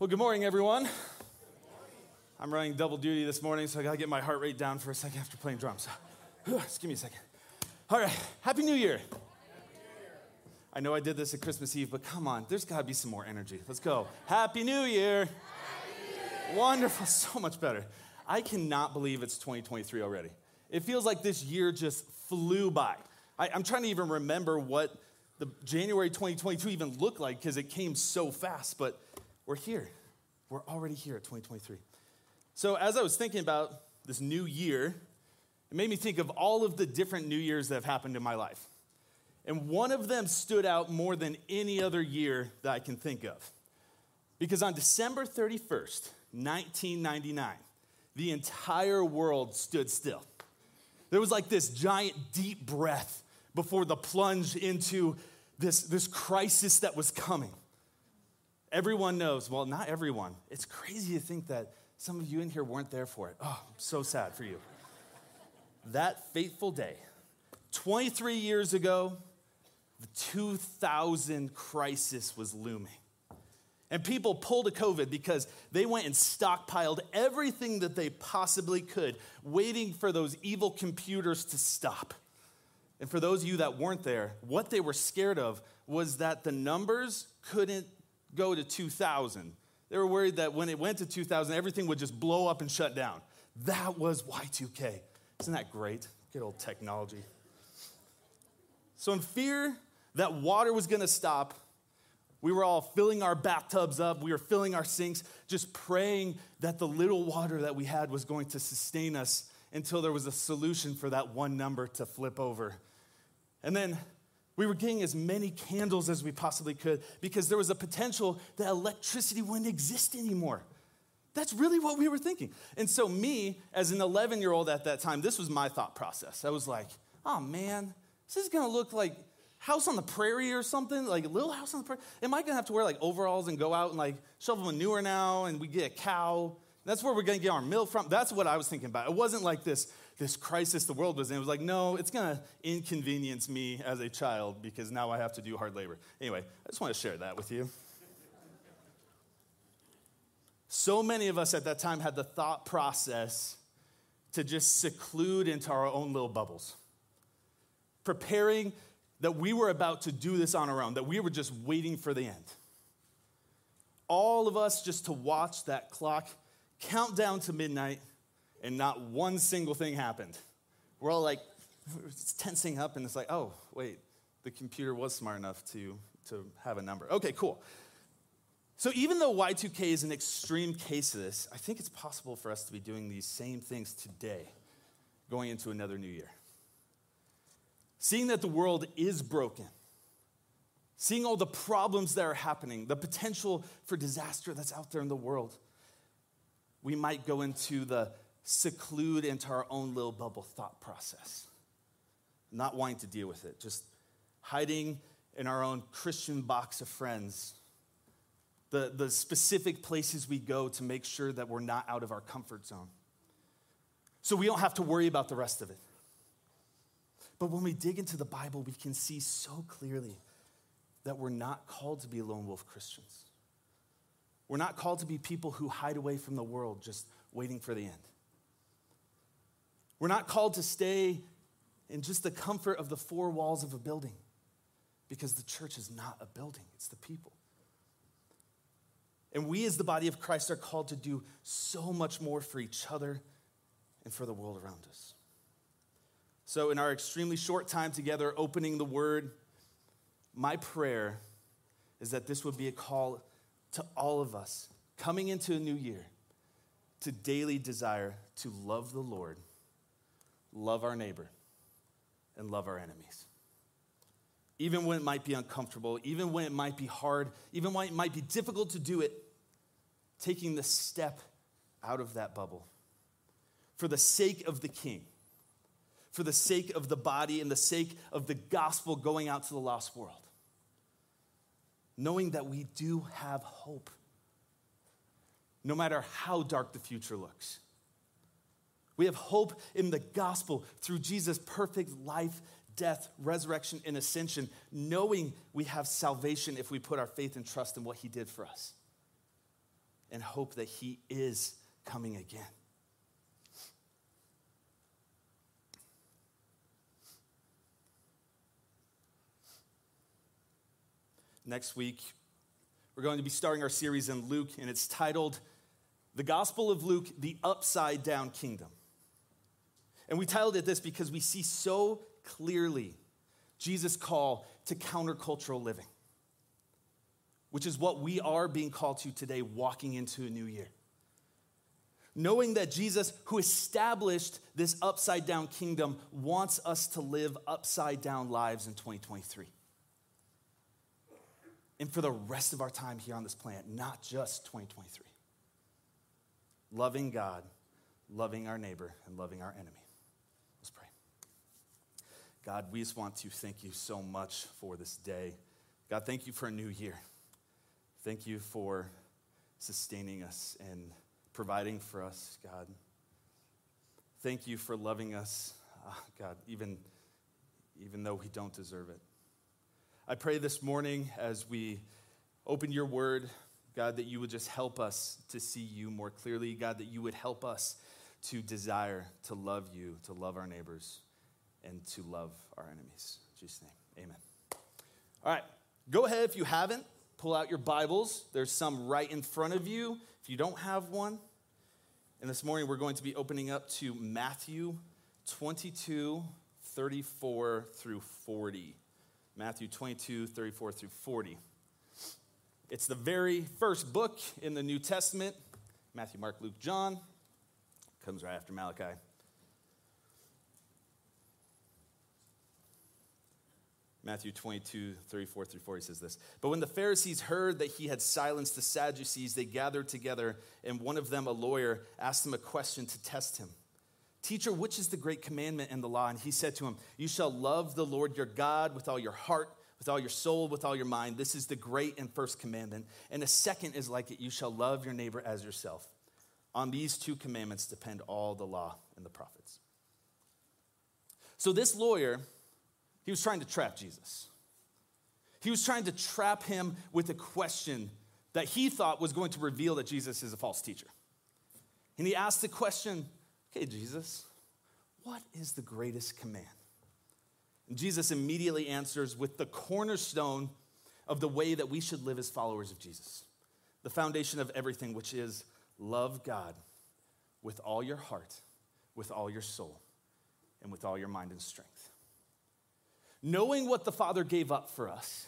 Well, good morning, everyone. I'm running double duty this morning, so I gotta get my heart rate down for a second after playing drums. Just give me a second. All right, Happy New Year. I know I did this at Christmas Eve, but come on, there's gotta be some more energy. Let's go. Happy New Year. Happy New Year. Wonderful, so much better. I cannot believe it's 2023 already. It feels like this year just flew by. I, I'm trying to even remember what the January 2022 even looked like because it came so fast, but we're here. We're already here at 2023. So, as I was thinking about this new year, it made me think of all of the different New Years that have happened in my life. And one of them stood out more than any other year that I can think of. Because on December 31st, 1999, the entire world stood still. There was like this giant deep breath before the plunge into this, this crisis that was coming. Everyone knows, well, not everyone. It's crazy to think that some of you in here weren't there for it. Oh, so sad for you. that fateful day, 23 years ago, the 2000 crisis was looming. And people pulled a COVID because they went and stockpiled everything that they possibly could, waiting for those evil computers to stop. And for those of you that weren't there, what they were scared of was that the numbers couldn't go to 2000. They were worried that when it went to 2000, everything would just blow up and shut down. That was Y2K. Isn't that great? Good old technology. So, in fear that water was gonna stop, we were all filling our bathtubs up, we were filling our sinks, just praying that the little water that we had was going to sustain us until there was a solution for that one number to flip over. And then we were getting as many candles as we possibly could because there was a potential that electricity wouldn't exist anymore. That's really what we were thinking. And so, me, as an 11 year old at that time, this was my thought process. I was like, oh man, this is gonna look like House on the Prairie or something, like a little house on the prairie. Am I gonna have to wear like overalls and go out and like shovel manure now and we get a cow? That's where we're gonna get our milk from. That's what I was thinking about. It wasn't like this this crisis the world was in. It was like, no, it's going to inconvenience me as a child because now I have to do hard labor. Anyway, I just want to share that with you. So many of us at that time had the thought process to just seclude into our own little bubbles, preparing that we were about to do this on our own, that we were just waiting for the end. All of us just to watch that clock count down to midnight and not one single thing happened. We're all like tensing up, and it's like, oh, wait, the computer was smart enough to, to have a number. Okay, cool. So even though Y2K is an extreme case of this, I think it's possible for us to be doing these same things today, going into another new year. Seeing that the world is broken, seeing all the problems that are happening, the potential for disaster that's out there in the world, we might go into the seclude into our own little bubble thought process, not wanting to deal with it, just hiding in our own Christian box of friends, the, the specific places we go to make sure that we're not out of our comfort zone. So we don't have to worry about the rest of it. But when we dig into the Bible, we can see so clearly that we're not called to be lone wolf Christians. We're not called to be people who hide away from the world just waiting for the end. We're not called to stay in just the comfort of the four walls of a building because the church is not a building, it's the people. And we, as the body of Christ, are called to do so much more for each other and for the world around us. So, in our extremely short time together opening the word, my prayer is that this would be a call to all of us coming into a new year to daily desire to love the Lord love our neighbor, and love our enemies. Even when it might be uncomfortable, even when it might be hard, even when it might be difficult to do it, taking the step out of that bubble for the sake of the king, for the sake of the body, and the sake of the gospel going out to the lost world. Knowing that we do have hope, no matter how dark the future looks. We have hope in the gospel through Jesus' perfect life, death, resurrection, and ascension, knowing we have salvation if we put our faith and trust in what he did for us. and hope that He is coming again. Next week, we're going to be starting our series in Luke, and it's titled The Gospel of Luke, the Upside Down Kingdom. And we titled it this because we see so clearly Jesus' call to countercultural living, which is what we are being called to today, walking into a new year. Knowing that Jesus, who established this upside down kingdom, wants us to live upside down lives in 2023 and for the rest of our time here on this planet, not just 2023. Loving God, loving our neighbor, and loving our enemy. God, we just want to thank you so much for this day. God, thank you for a new year. Thank you for sustaining us and providing for us, God. Thank you for loving us, uh, God, even, even though we don't deserve it. I pray this morning as we open your word, God, that you would just help us to see you more clearly. God, that you would help us to desire to love you, to love our neighbors, and to love our enemies. In Jesus' name, amen. All right, go ahead if you haven't, pull out your Bibles. There's some right in front of you if you don't have one. And this morning we're going to be opening up to Matthew 22, 34 through 40. Matthew 22, 34 through 40. It's the very first book in the New Testament Matthew, Mark, Luke, John. Comes right after Malachi. Matthew 22, 34 through 40 says this. But when the Pharisees heard that he had silenced the Sadducees, they gathered together, and one of them, a lawyer, asked him a question to test him. Teacher, which is the great commandment in the law? And he said to him, You shall love the Lord your God with all your heart, with all your soul, with all your mind. This is the great and first commandment. And the second is like it you shall love your neighbor as yourself. On these two commandments depend all the law and the prophets. So, this lawyer, he was trying to trap Jesus. He was trying to trap him with a question that he thought was going to reveal that Jesus is a false teacher. And he asked the question Okay, Jesus, what is the greatest command? And Jesus immediately answers with the cornerstone of the way that we should live as followers of Jesus, the foundation of everything, which is love God with all your heart, with all your soul, and with all your mind and strength. Knowing what the Father gave up for us,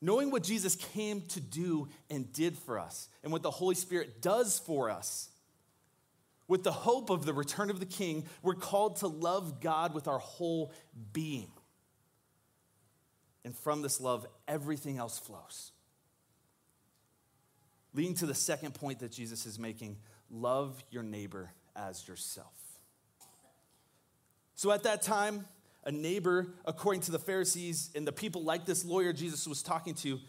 knowing what Jesus came to do and did for us, and what the Holy Spirit does for us with the hope of the return of the king, we're called to love God with our whole being. And from this love, everything else flows. Leading to the second point that Jesus is making love your neighbor as yourself. So at that time, a neighbor, according to the Pharisees and the people like this lawyer Jesus was talking to,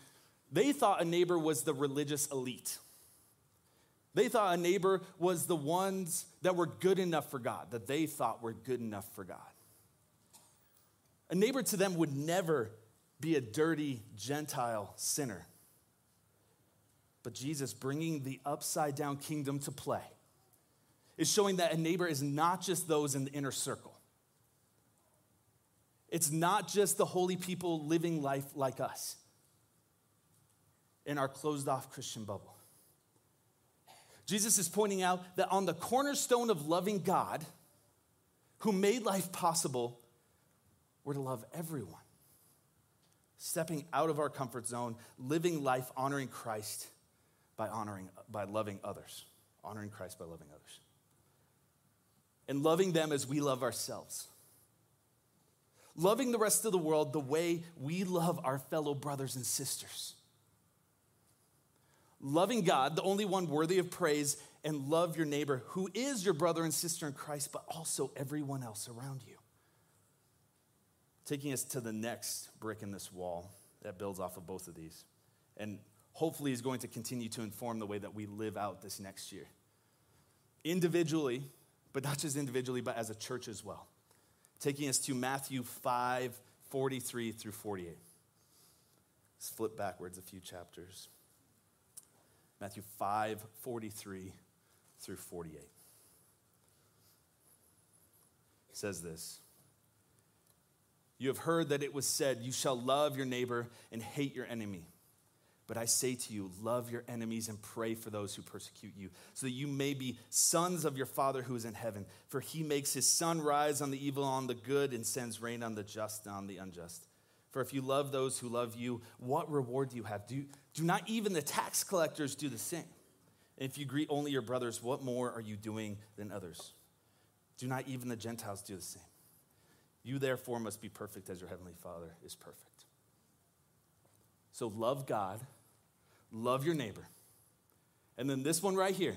they thought a neighbor was the religious elite. They thought a neighbor was the ones that were good enough for God, that they thought were good enough for God. A neighbor to them would never be a dirty Gentile sinner. But Jesus, bringing the upside down kingdom to play, is showing that a neighbor is not just those in the inner circle. It's not just the holy people living life like us in our closed off Christian bubble. Jesus is pointing out that on the cornerstone of loving God, who made life possible, we're to love everyone. Stepping out of our comfort zone, living life honoring Christ by honoring by loving others. Honoring Christ by loving others. And loving them as we love ourselves. Loving the rest of the world the way we love our fellow brothers and sisters loving God, the only one worthy of praise, and love your neighbor, who is your brother and sister in Christ, but also everyone else around you. Taking us to the next brick in this wall that builds off of both of these, and hopefully is going to continue to inform the way that we live out this next year. Individually, but not just individually, but as a church as well. Taking us to Matthew 5 43 through 48. Let's flip backwards a few chapters. Matthew 5 43 through 48. It says this You have heard that it was said, You shall love your neighbor and hate your enemy. But I say to you, love your enemies and pray for those who persecute you, so that you may be sons of your Father who is in heaven. For he makes his sun rise on the evil and on the good, and sends rain on the just and on the unjust. For if you love those who love you, what reward do you have? Do, do not even the tax collectors do the same? If you greet only your brothers, what more are you doing than others? Do not even the Gentiles do the same? You therefore must be perfect as your heavenly Father is perfect. So love God love your neighbor. And then this one right here,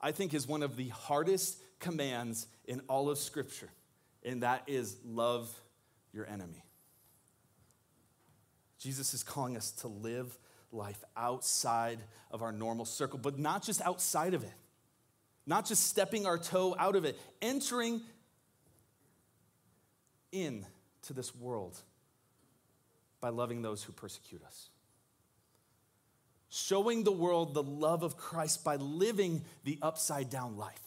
I think is one of the hardest commands in all of Scripture, and that is love your enemy. Jesus is calling us to live life outside of our normal circle, but not just outside of it, not just stepping our toe out of it, entering in to this world by loving those who persecute us showing the world the love of Christ by living the upside down life.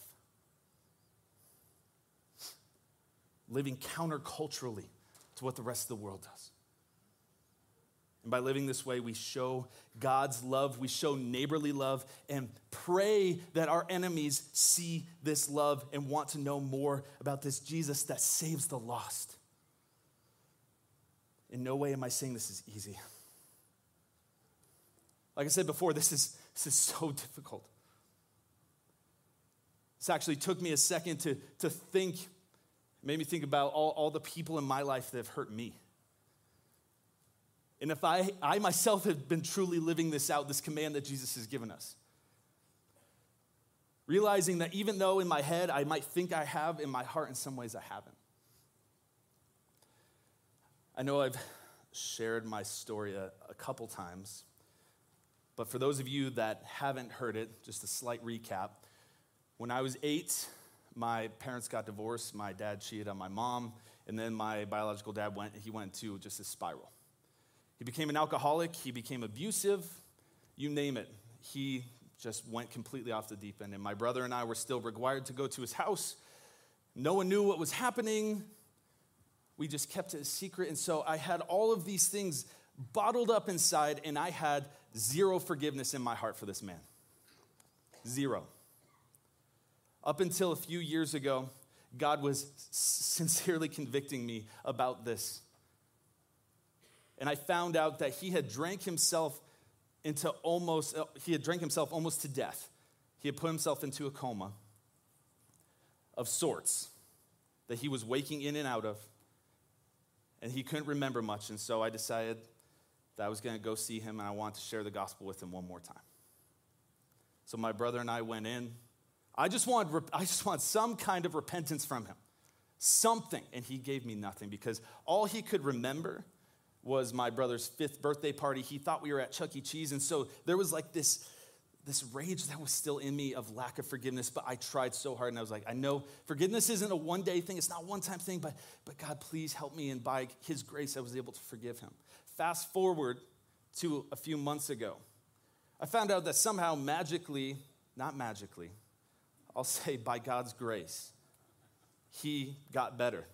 Living counterculturally to what the rest of the world does. And by living this way, we show God's love, we show neighborly love, and pray that our enemies see this love and want to know more about this Jesus that saves the lost. In no way am I saying this is easy. Like I said before, this is, this is so difficult. This actually took me a second to, to think, made me think about all, all the people in my life that have hurt me. And if I, I myself have been truly living this out, this command that Jesus has given us, realizing that even though in my head I might think I have, in my heart, in some ways I haven't. I know I've shared my story a, a couple times, but for those of you that haven't heard it, just a slight recap. When I was eight, my parents got divorced. My dad cheated on my mom, and then my biological dad went, he went to just a spiral. He became an alcoholic, he became abusive, you name it. He just went completely off the deep end. And my brother and I were still required to go to his house. No one knew what was happening. We just kept it a secret. And so I had all of these things bottled up inside, and I had zero forgiveness in my heart for this man. Zero. Up until a few years ago, God was sincerely convicting me about this. And I found out that he had drank himself into almost, uh, he had drank himself almost to death. He had put himself into a coma of sorts that he was waking in and out of. And he couldn't remember much. And so I decided that I was going to go see him and I wanted to share the gospel with him one more time. So my brother and I went in. I just wanted, I just wanted some kind of repentance from him, something. And he gave me nothing because all he could remember was my brother's fifth birthday party. He thought we were at Chuck E. Cheese. And so there was like this, this rage that was still in me of lack of forgiveness, but I tried so hard and I was like, I know forgiveness isn't a one day thing, it's not one time thing, but, but God, please help me. And by His grace, I was able to forgive him. Fast forward to a few months ago. I found out that somehow magically, not magically, I'll say by God's grace, he got better.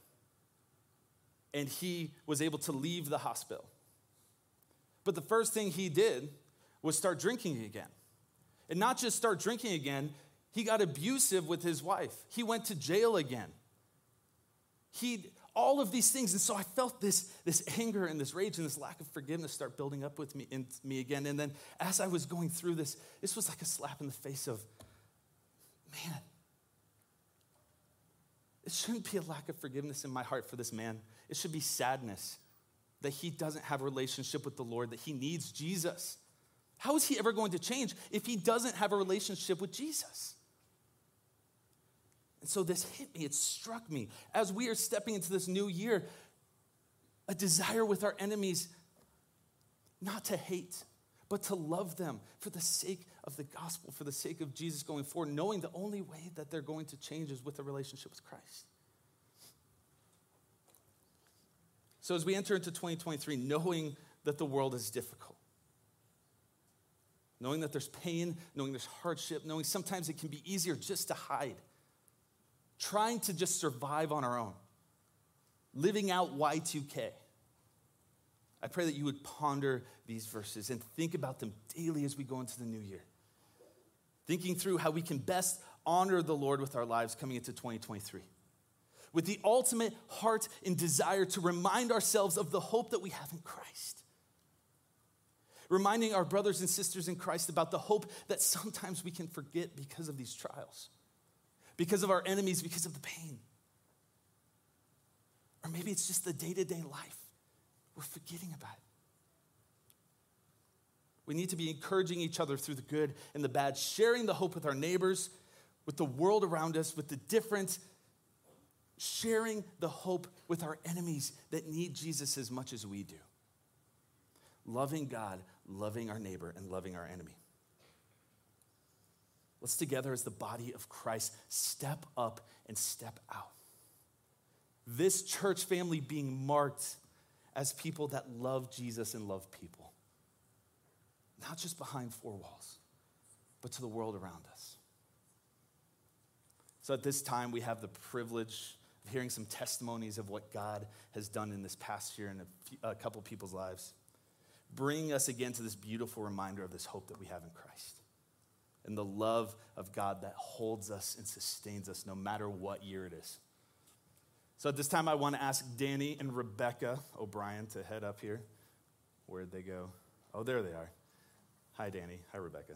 And he was able to leave the hospital. But the first thing he did was start drinking again. And not just start drinking again, he got abusive with his wife. He went to jail again. He all of these things. And so I felt this, this anger and this rage and this lack of forgiveness start building up with me in me again. And then as I was going through this, this was like a slap in the face of, man, it shouldn't be a lack of forgiveness in my heart for this man. It should be sadness that he doesn't have a relationship with the Lord, that he needs Jesus. How is he ever going to change if he doesn't have a relationship with Jesus? And so this hit me, it struck me. As we are stepping into this new year, a desire with our enemies not to hate, but to love them for the sake of the gospel, for the sake of Jesus going forward, knowing the only way that they're going to change is with a relationship with Christ. So, as we enter into 2023, knowing that the world is difficult, knowing that there's pain, knowing there's hardship, knowing sometimes it can be easier just to hide, trying to just survive on our own, living out Y2K. I pray that you would ponder these verses and think about them daily as we go into the new year. Thinking through how we can best honor the Lord with our lives coming into 2023. With the ultimate heart and desire to remind ourselves of the hope that we have in Christ reminding our brothers and sisters in Christ about the hope that sometimes we can forget because of these trials, because of our enemies, because of the pain. Or maybe it's just the day to day life. We're forgetting about. We need to be encouraging each other through the good and the bad, sharing the hope with our neighbors, with the world around us, with the different, sharing the hope with our enemies that need Jesus as much as we do. Loving God, loving our neighbor, and loving our enemy. Let's together, as the body of Christ, step up and step out. This church family being marked as people that love Jesus and love people, not just behind four walls, but to the world around us. So at this time, we have the privilege of hearing some testimonies of what God has done in this past year in a, few, a couple people's lives bringing us again to this beautiful reminder of this hope that we have in Christ and the love of God that holds us and sustains us no matter what year it is. So at this time, I want to ask Danny and Rebecca O'Brien to head up here. Where'd they go? Oh, there they are. Hi, Danny. Hi, Rebecca.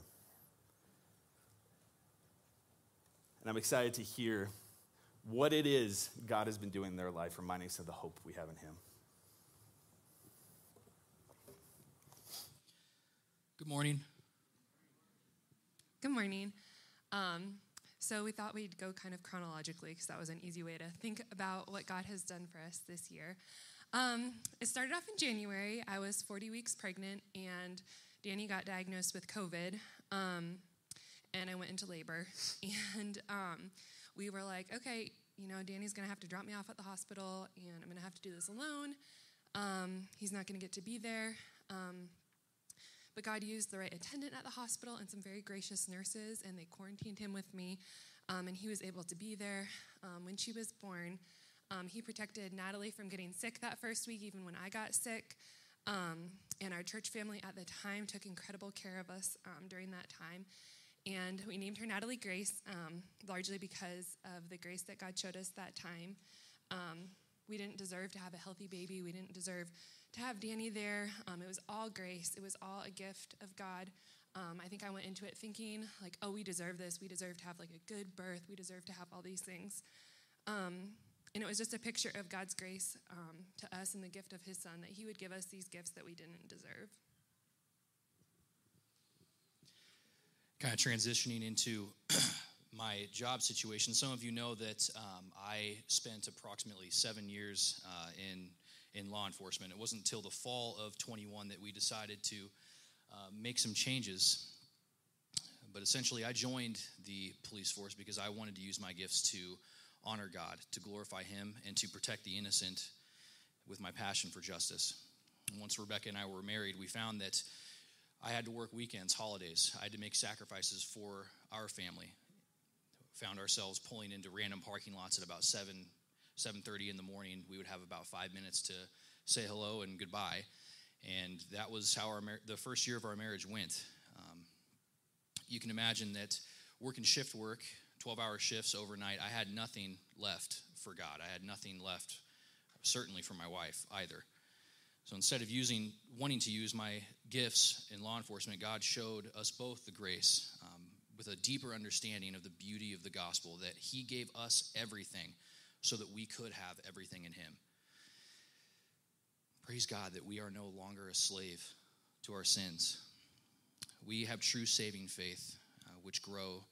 And I'm excited to hear what it is God has been doing in their life, reminding us of the hope we have in Him. Good morning. Good morning. Um, so we thought we'd go kind of chronologically because that was an easy way to think about what God has done for us this year. Um, it started off in January. I was 40 weeks pregnant, and Danny got diagnosed with COVID, um, and I went into labor. And um, we were like, okay, you know, Danny's going to have to drop me off at the hospital, and I'm going to have to do this alone. Um, he's not going to get to be there. But God used the right attendant at the hospital and some very gracious nurses, and they quarantined him with me. Um, and he was able to be there um, when she was born. Um, he protected Natalie from getting sick that first week, even when I got sick. Um, and our church family at the time took incredible care of us um, during that time. And we named her Natalie Grace, um, largely because of the grace that God showed us that time. we didn't deserve to have a healthy baby. We didn't deserve to have Danny there. Um, it was all grace, it was all a gift of God. Um, I think I went into it thinking, like, oh, we deserve this. We deserve to have like a good birth. We deserve to have all these things. Um, and it was just a picture of God's grace um, to us and the gift of His Son that He would give us these gifts that we didn't deserve. Kind of transitioning into my job situation. Some of you know that um, I spent approximately seven years uh, in in law enforcement. It wasn't until the fall of 21 that we decided to uh, make some changes. But essentially, I joined the police force because I wanted to use my gifts to honor God, to glorify Him, and to protect the innocent with my passion for justice. And once Rebecca and I were married, we found that I had to work weekends, holidays. I had to make sacrifices for our family. Found ourselves pulling into random parking lots at about 7 7.30 in the morning we would have about five minutes to say hello and goodbye. And that was how our the first year of our marriage went. Um, you can imagine that working shift work 12 hour shifts overnight i had nothing left for god. I had nothing left certainly for my wife either. So instead of using wanting to use my gifts in law enforcement god showed us both the grace um, with a deeper understanding of the beauty of the gospel that he gave us everything so that we could have everything in Him. Praise God that we are no longer a slave to our sins. We have true saving faith, uh, which grow,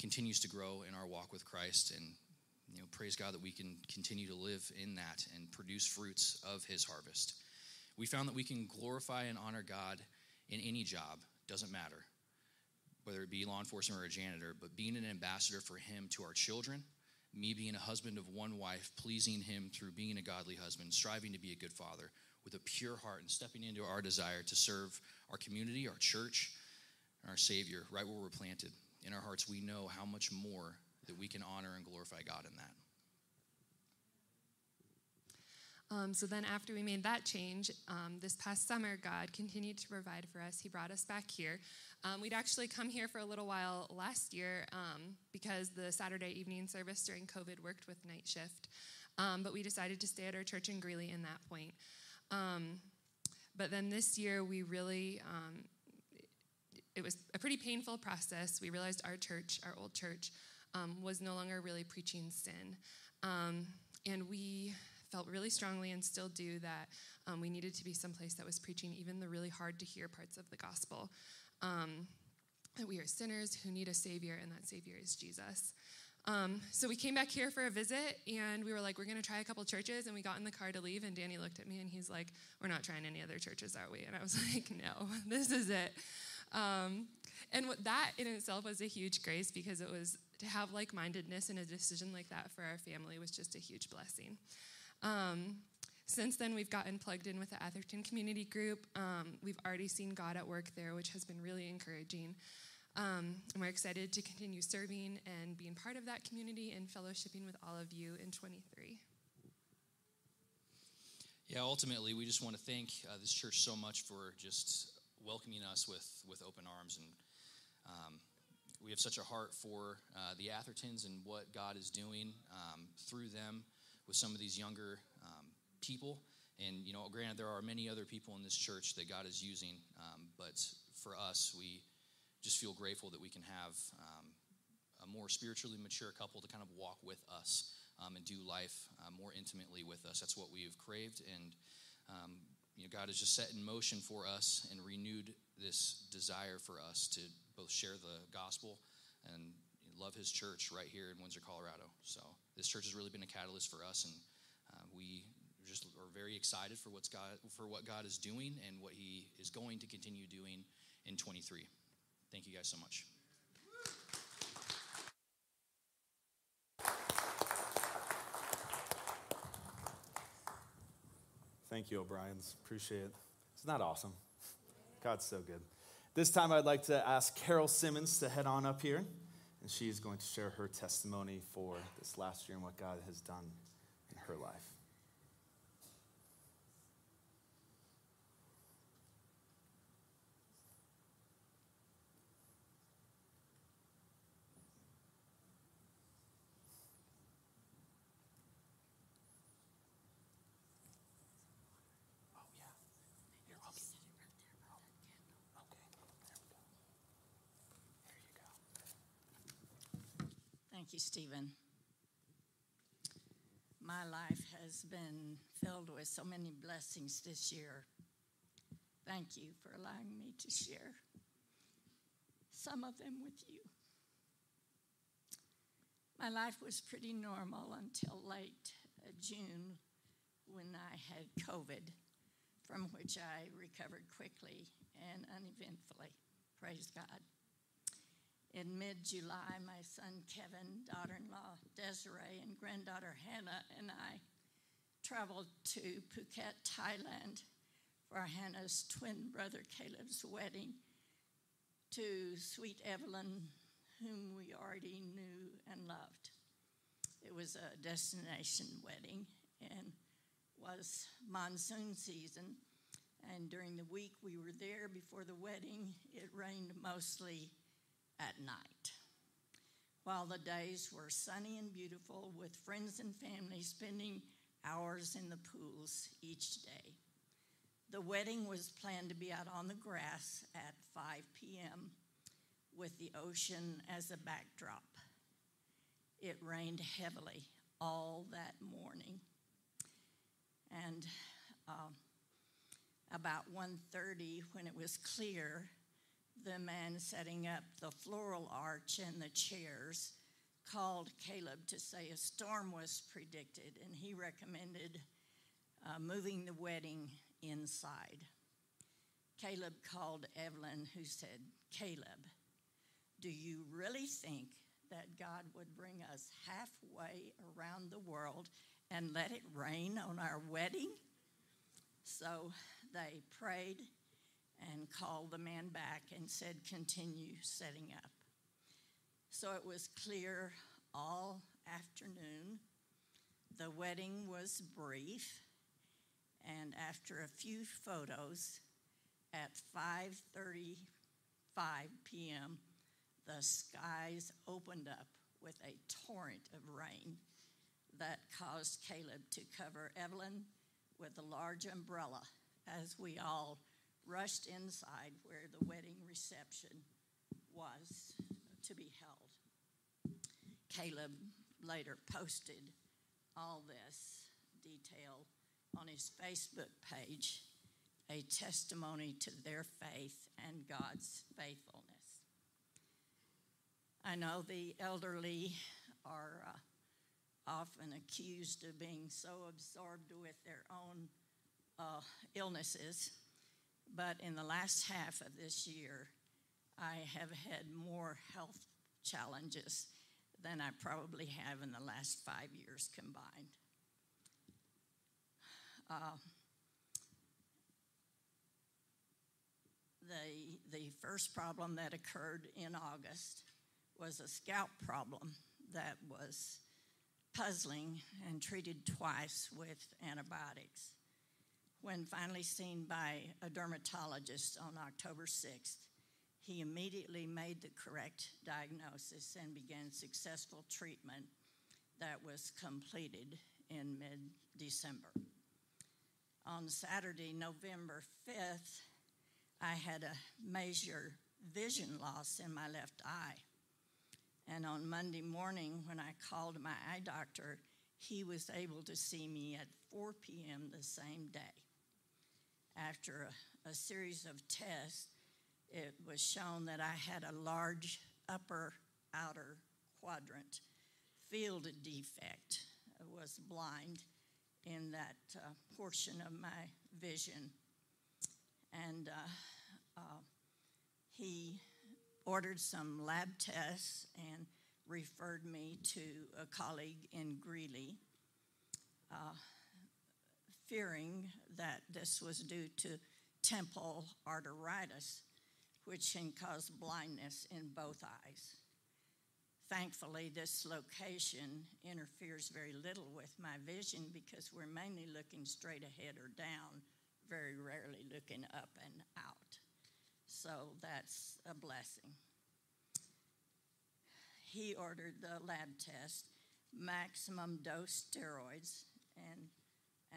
continues to grow in our walk with Christ, and you know, praise God that we can continue to live in that and produce fruits of His harvest. We found that we can glorify and honor God in any job, doesn't matter, whether it be law enforcement or a janitor, but being an ambassador for Him to our children me being a husband of one wife, pleasing him through being a godly husband, striving to be a good father with a pure heart, and stepping into our desire to serve our community, our church, and our Savior, right where we're planted. In our hearts, we know how much more that we can honor and glorify God in that. Um, so then, after we made that change, um, this past summer, God continued to provide for us. He brought us back here. Um, we'd actually come here for a little while last year um, because the Saturday evening service during COVID worked with night shift. Um, but we decided to stay at our church in Greeley in that point. Um, but then this year, we really, it was a pretty painful process. We realized our church, our old church, was no longer really preaching sin. and we felt really strongly and still do that um, we needed to be someplace that was preaching even the really hard to hear parts of the gospel. Um, that we are sinners who need a Savior, and that Savior is Jesus. Um, so we came back here for a visit, and we were like, we're going to try a couple churches. And we got in the car to leave, and Danny looked at me, and he's like, we're not trying any other churches, are we? And I was like, no, this is it. Um, and what, that in itself was a huge grace because it was to have like mindedness and a decision like that for our family was just a huge blessing. Um, since then, we've gotten plugged in with the Atherton Community Group. Um, we've already seen God at work there, which has been really encouraging. Um, and we're excited to continue serving and being part of that community and fellowshipping with all of you in 23. Yeah, ultimately, we just want to thank uh, this church so much for just welcoming us with, with open arms. And um, we have such a heart for uh, the Athertons and what God is doing um, through them with some of these younger people. And, you know, granted, there are many other people in this church that God is using, um, but for us, we just feel grateful that we can have um, a more spiritually mature couple to kind of walk with us um, and do life uh, more intimately with us. That's what we have craved. And, um, you know, God has just set in motion for us and renewed this desire for us to both share the gospel and love his church right here in Windsor, Colorado. So this church has really been a catalyst for us, and uh, we just are very excited for what's God for what God is doing and what He is going to continue doing in 23. Thank you guys so much. Thank you, O'Brien's. Appreciate it. It's not awesome. God's so good. This time, I'd like to ask Carol Simmons to head on up here and she is going to share her testimony for this last year and what God has done in her life. You, Stephen. My life has been filled with so many blessings this year. Thank you for allowing me to share some of them with you. My life was pretty normal until late uh, June when I had COVID, from which I recovered quickly and uneventfully. Praise God. In mid July, my son Kevin, daughter in law Desiree, and granddaughter Hannah and I traveled to Phuket, Thailand for Hannah's twin brother Caleb's wedding to sweet Evelyn, whom we already knew and loved. It was a destination wedding and was monsoon season. And during the week we were there before the wedding, it rained mostly at night. While the days were sunny and beautiful, with friends and family spending hours in the pools each day. The wedding was planned to be out on the grass at 5 p.m. with the ocean as a backdrop. It rained heavily all that morning. And uh, about 1.30, when it was clear, the man setting up the floral arch and the chairs called Caleb to say a storm was predicted, and he recommended uh, moving the wedding inside. Caleb called Evelyn, who said, Caleb, do you really think that God would bring us halfway around the world and let it rain on our wedding? So they prayed and called the man back and said, Continue setting up. So it was clear all afternoon. The wedding was brief, and after a few photos at 5:35 p.m., the skies opened up with a torrent of rain that caused Caleb to cover Evelyn with a large umbrella as we all rushed inside where the wedding reception was to be held. Caleb later posted all this detail on his Facebook page, a testimony to their faith and God's faithfulness. I know the elderly are uh, often accused of being so absorbed with their own uh, illnesses, but in the last half of this year, I have had more health challenges than I probably have in the last five years combined. Uh, the, the first problem that occurred in August was a scalp problem that was puzzling and treated twice with antibiotics. When finally seen by a dermatologist on October 6th, he immediately made the correct diagnosis and began successful treatment that was completed in mid December. On Saturday, November 5th, I had a major vision loss in my left eye. And on Monday morning, when I called my eye doctor, he was able to see me at 4 p.m. the same day. After a, a series of tests, it was shown that I had a large upper outer quadrant field defect. I was blind in that uh, portion of my vision. And uh, uh, he ordered some lab tests and referred me to a colleague in Greeley, uh, fearing that this was due to temporal arteritis, which can cause blindness in both eyes. Thankfully, this location interferes very little with my vision because we're mainly looking straight ahead or down, very rarely looking up and out. So that's a blessing. He ordered the lab test, maximum dose steroids, and,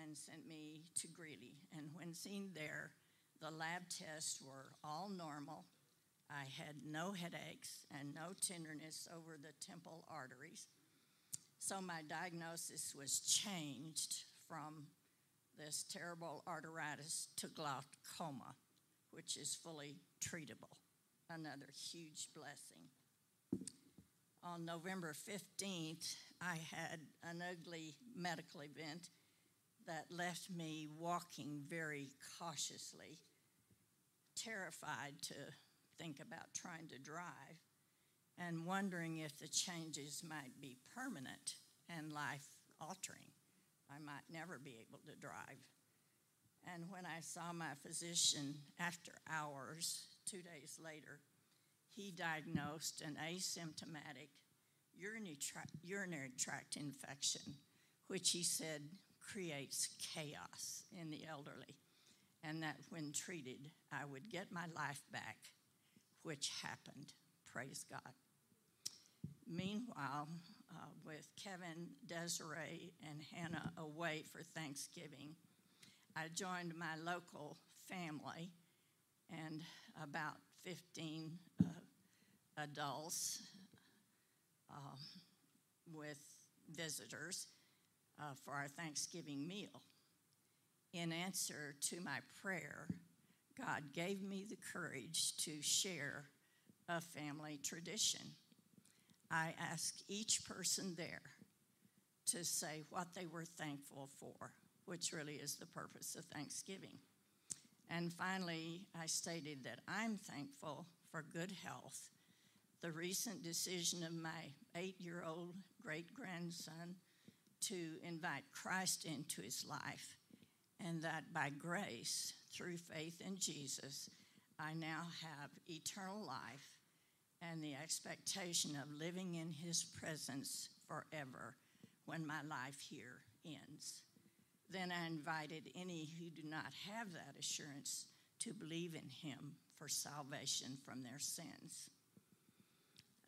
and sent me to Greeley. And when seen there, the lab tests were all normal. I had no headaches and no tenderness over the temple arteries. So my diagnosis was changed from this terrible arteritis to glaucoma which is fully treatable. Another huge blessing. On November 15th, I had an ugly medical event that left me walking very cautiously, terrified to think about trying to drive, and wondering if the changes might be permanent and life altering. I might never be able to drive. And when I saw my physician after hours, two days later, he diagnosed an asymptomatic urinary tract, urinary tract infection, which he said creates chaos in the elderly, and that when treated, I would get my life back, which happened. Praise God. Meanwhile, uh, with Kevin, Desiree, and Hannah away for Thanksgiving, I joined my local family and about 15 uh, adults um, with visitors uh, for our Thanksgiving meal. In answer to my prayer, God gave me the courage to share a family tradition. I asked each person there to say what they were thankful for which really is the purpose of Thanksgiving. And finally, I stated that I'm thankful for good health, the recent decision of my eight year old great grandson to invite Christ into his life, and that by grace, through faith in Jesus, I now have eternal life and the expectation of living in His presence forever when my life here ends. Then I invited any who do not have that assurance to believe in Him for salvation from their sins.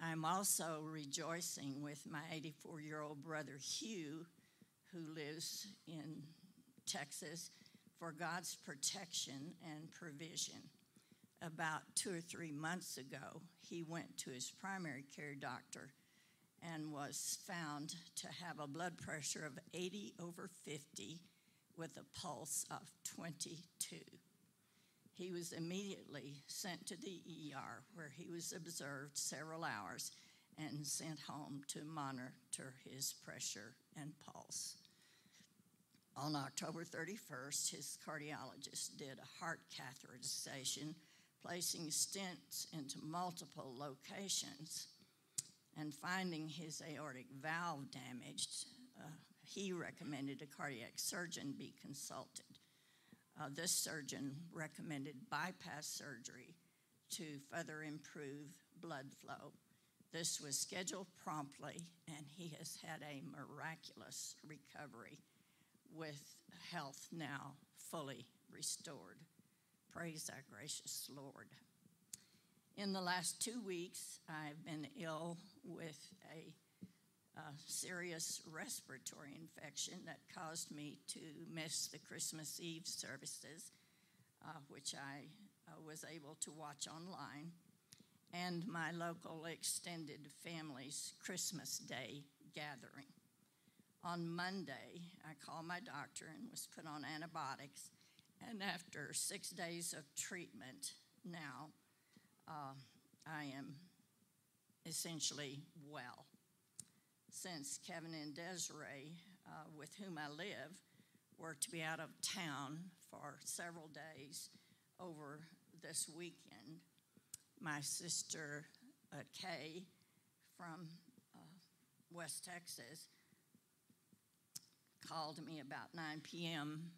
I'm also rejoicing with my 84 year old brother Hugh, who lives in Texas, for God's protection and provision. About two or three months ago, he went to his primary care doctor and was found to have a blood pressure of 80 over 50 with a pulse of 22. He was immediately sent to the ER where he was observed several hours and sent home to monitor his pressure and pulse. On October 31st, his cardiologist did a heart catheterization, placing stents into multiple locations and finding his aortic valve damaged. Uh, he recommended a cardiac surgeon be consulted. Uh, this surgeon recommended bypass surgery to further improve blood flow. This was scheduled promptly, and he has had a miraculous recovery with health now fully restored. Praise our gracious Lord. In the last two weeks, I've been ill with a, a, serious respiratory infection that caused me to miss the Christmas Eve services, uh, which I uh, was able to watch online, and my local extended family's Christmas Day gathering. On Monday, I called my doctor and was put on antibiotics. And after six days of treatment, now uh, I am essentially well. Since Kevin and Desiree, uh, with whom I live, were to be out of town for several days over this weekend, my sister uh, Kay from uh, West Texas called me about 9 p.m.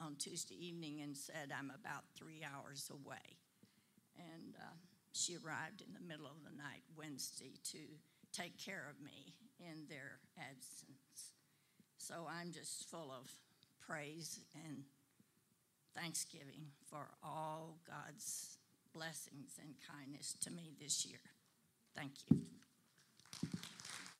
on Tuesday evening and said, I'm about three hours away. And uh, she arrived in the middle of the night Wednesday to take care of me in their absence. So I'm just full of praise and thanksgiving for all God's blessings and kindness to me this year. Thank you.